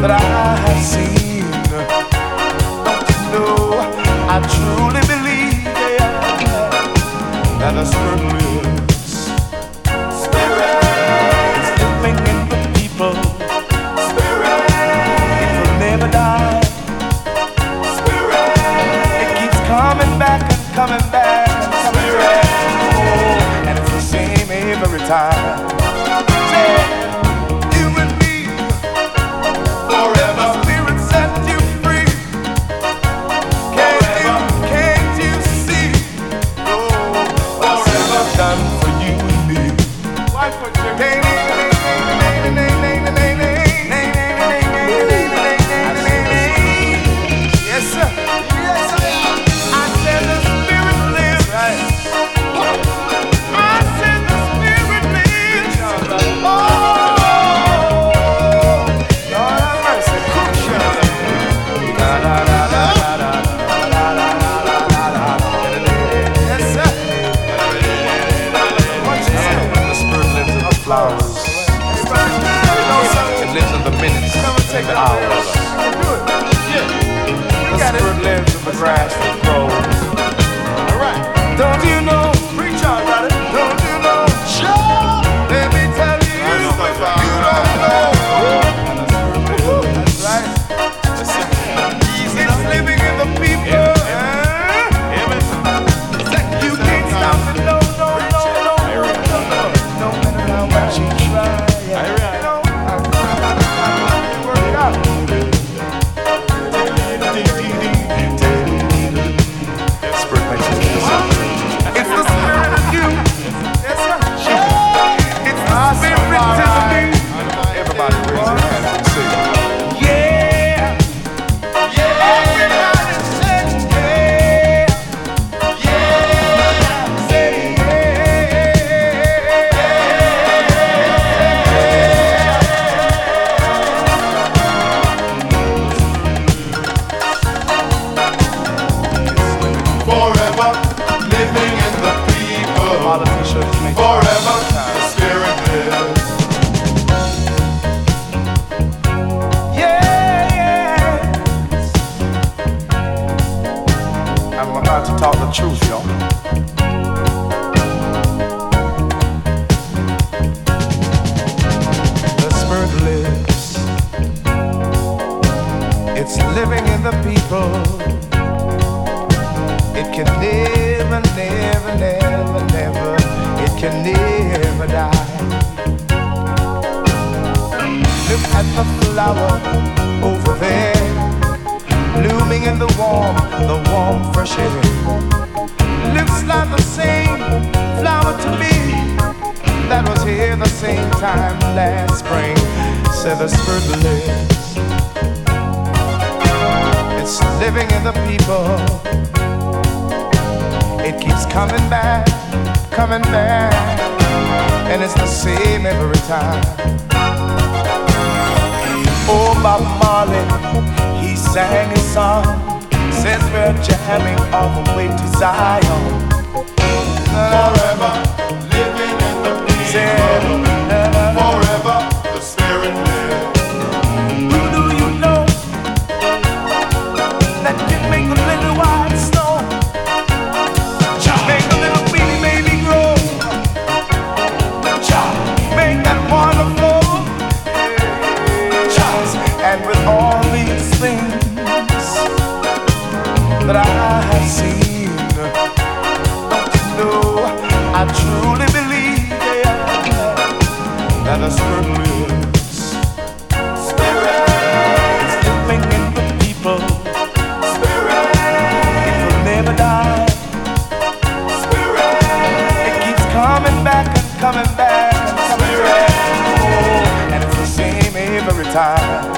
that I have seen, I truly believe that spirit lives. Spirit, living in the people. Spirit it will never die. Spirit it keeps coming back and coming back and coming back. And it's the same every time. Flowers. It lives in the minutes and the hours. The spirit lives in the grass truth, y'all. The spirit lives. It's living in the people. It can never, never, never, never. It can never die. Look at the flower over there, warm, the warm fresh air. Looks like the same flower to me that was here the same time last spring. Said the spirit lives. It's living in the people. It keeps coming back, coming back, and it's the same every time. Oh, Bob Marley, he sang his song. Says we're jamming all the way to Zion. Forever I truly believe yeah, that a spirit spirit is living in the people. Spirit, it will never die. Spirit, it keeps coming back and coming back. And coming spirit, back. Oh, and it's the same every time.